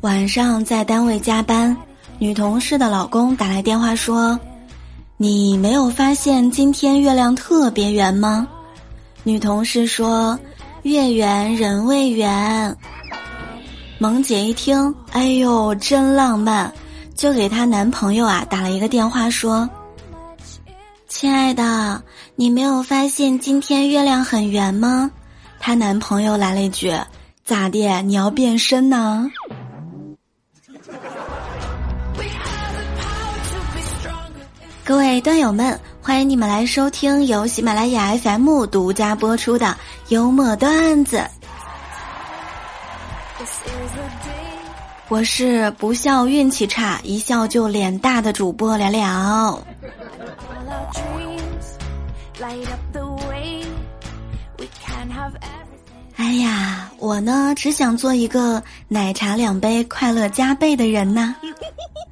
晚上在单位加班，女同事的老公打来电话说：“你没有发现今天月亮特别圆吗？”女同事说：“月圆人未圆。”萌姐一听，哎呦，真浪漫，就给她男朋友啊打了一个电话说：“亲爱的，你没有发现今天月亮很圆吗？”她男朋友来了一句：“咋的？你要变身呢？” 各位段友们，欢迎你们来收听由喜马拉雅 FM 独家播出的幽默段子。我是不笑运气差，一笑就脸大的主播聊聊。哎呀，我呢只想做一个奶茶两杯快乐加倍的人呐！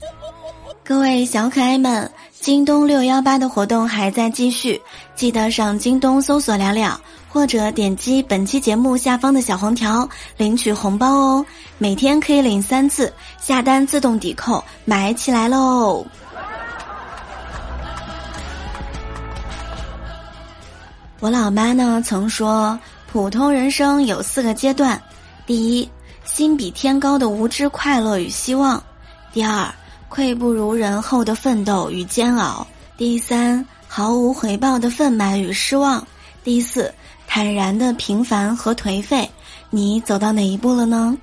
各位小可爱们，京东六幺八的活动还在继续，记得上京东搜索聊聊，或者点击本期节目下方的小黄条领取红包哦，每天可以领三次，下单自动抵扣，买起来喽！我老妈呢曾说，普通人生有四个阶段：第一，心比天高的无知快乐与希望；第二，愧不如人后的奋斗与煎熬；第三，毫无回报的愤懑与失望；第四，坦然的平凡和颓废。你走到哪一步了呢？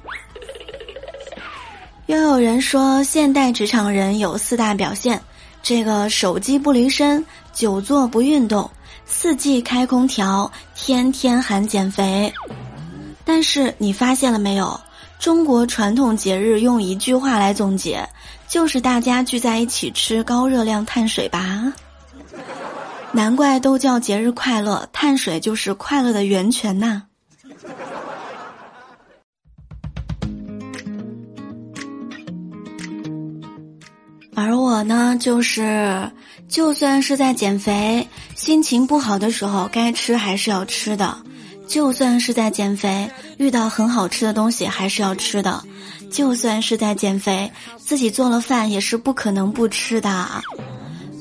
又有人说，现代职场人有四大表现：这个手机不离身，久坐不运动。四季开空调，天天喊减肥，但是你发现了没有？中国传统节日用一句话来总结，就是大家聚在一起吃高热量碳水吧。难怪都叫节日快乐，碳水就是快乐的源泉呐。而我呢，就是。就算是在减肥，心情不好的时候，该吃还是要吃的；就算是在减肥，遇到很好吃的东西还是要吃的；就算是在减肥，自己做了饭也是不可能不吃的。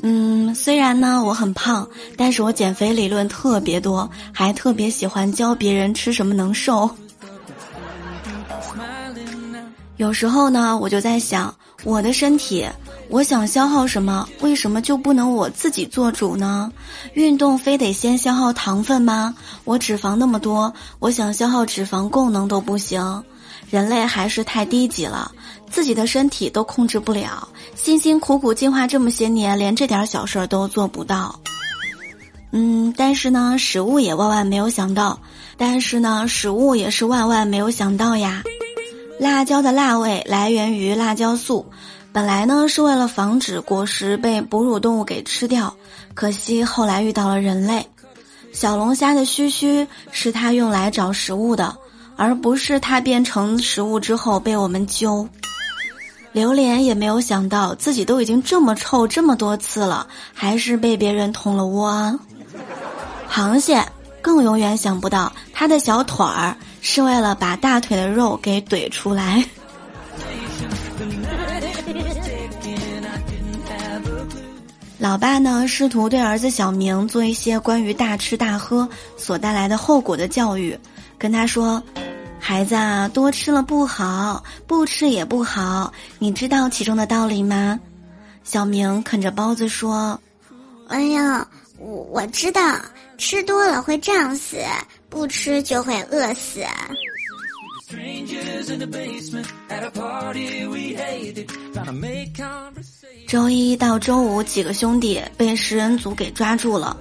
嗯，虽然呢我很胖，但是我减肥理论特别多，还特别喜欢教别人吃什么能瘦。有时候呢，我就在想，我的身体。我想消耗什么？为什么就不能我自己做主呢？运动非得先消耗糖分吗？我脂肪那么多，我想消耗脂肪功能都不行。人类还是太低级了，自己的身体都控制不了，辛辛苦苦进化这么些年，连这点小事儿都做不到。嗯，但是呢，食物也万万没有想到，但是呢，食物也是万万没有想到呀。辣椒的辣味来源于辣椒素。本来呢是为了防止果实被哺乳动物给吃掉，可惜后来遇到了人类。小龙虾的须须是它用来找食物的，而不是它变成食物之后被我们揪。榴莲也没有想到自己都已经这么臭这么多次了，还是被别人捅了窝。螃蟹更永远想不到它的小腿儿是为了把大腿的肉给怼出来。老爸呢，试图对儿子小明做一些关于大吃大喝所带来的后果的教育，跟他说：“孩子啊，多吃了不好，不吃也不好，你知道其中的道理吗？”小明啃着包子说：“哎呀，我我知道，吃多了会胀死，不吃就会饿死。”周一到周五，几个兄弟被食人族给抓住了。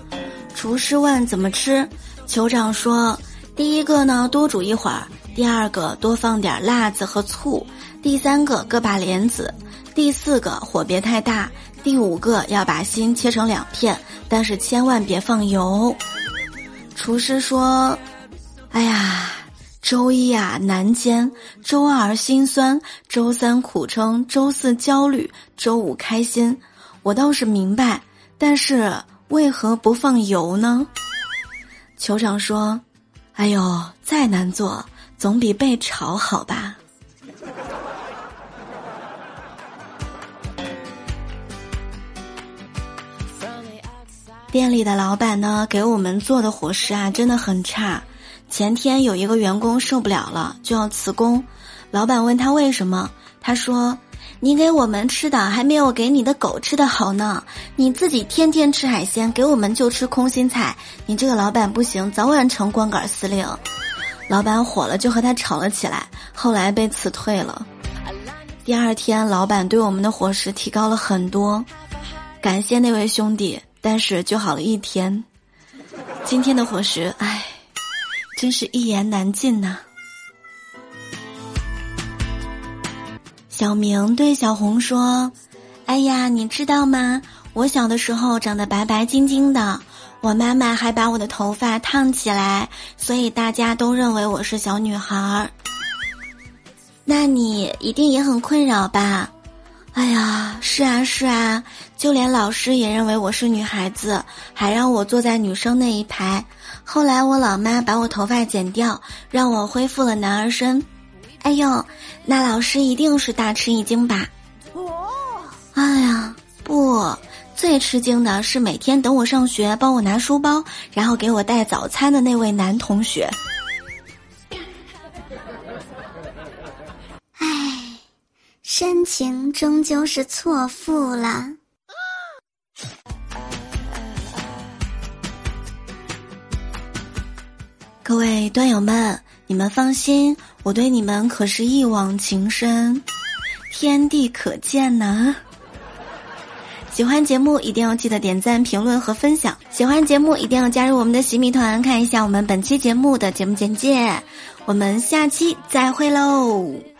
厨师问怎么吃，酋长说：第一个呢，多煮一会儿；第二个，多放点辣子和醋；第三个，割把莲子；第四个，火别太大；第五个，要把心切成两片，但是千万别放油。厨师说：哎呀。周一啊难煎，周二心酸，周三苦撑，周四焦虑，周五开心。我倒是明白，但是为何不放油呢？酋长说：“哎呦，再难做总比被炒好吧。店里的老板呢，给我们做的伙食啊，真的很差。前天有一个员工受不了了，就要辞工。老板问他为什么，他说：“你给我们吃的还没有给你的狗吃的好呢。你自己天天吃海鲜，给我们就吃空心菜。你这个老板不行，早晚成光杆司令。”老板火了，就和他吵了起来，后来被辞退了。第二天，老板对我们的伙食提高了很多，感谢那位兄弟。但是就好了一天，今天的伙食，唉，真是一言难尽呐。小明对小红说：“哎呀，你知道吗？我小的时候长得白白净净的，我妈妈还把我的头发烫起来，所以大家都认为我是小女孩儿。那你一定也很困扰吧？”哎呀，是啊是啊，就连老师也认为我是女孩子，还让我坐在女生那一排。后来我老妈把我头发剪掉，让我恢复了男儿身。哎呦，那老师一定是大吃一惊吧？哎呀，不，最吃惊的是每天等我上学，帮我拿书包，然后给我带早餐的那位男同学。哎深情终究是错付了。各位端友们，你们放心，我对你们可是一往情深，天地可见呐。喜欢节目一定要记得点赞、评论和分享。喜欢节目一定要加入我们的洗米团，看一下我们本期节目的节目简介。我们下期再会喽。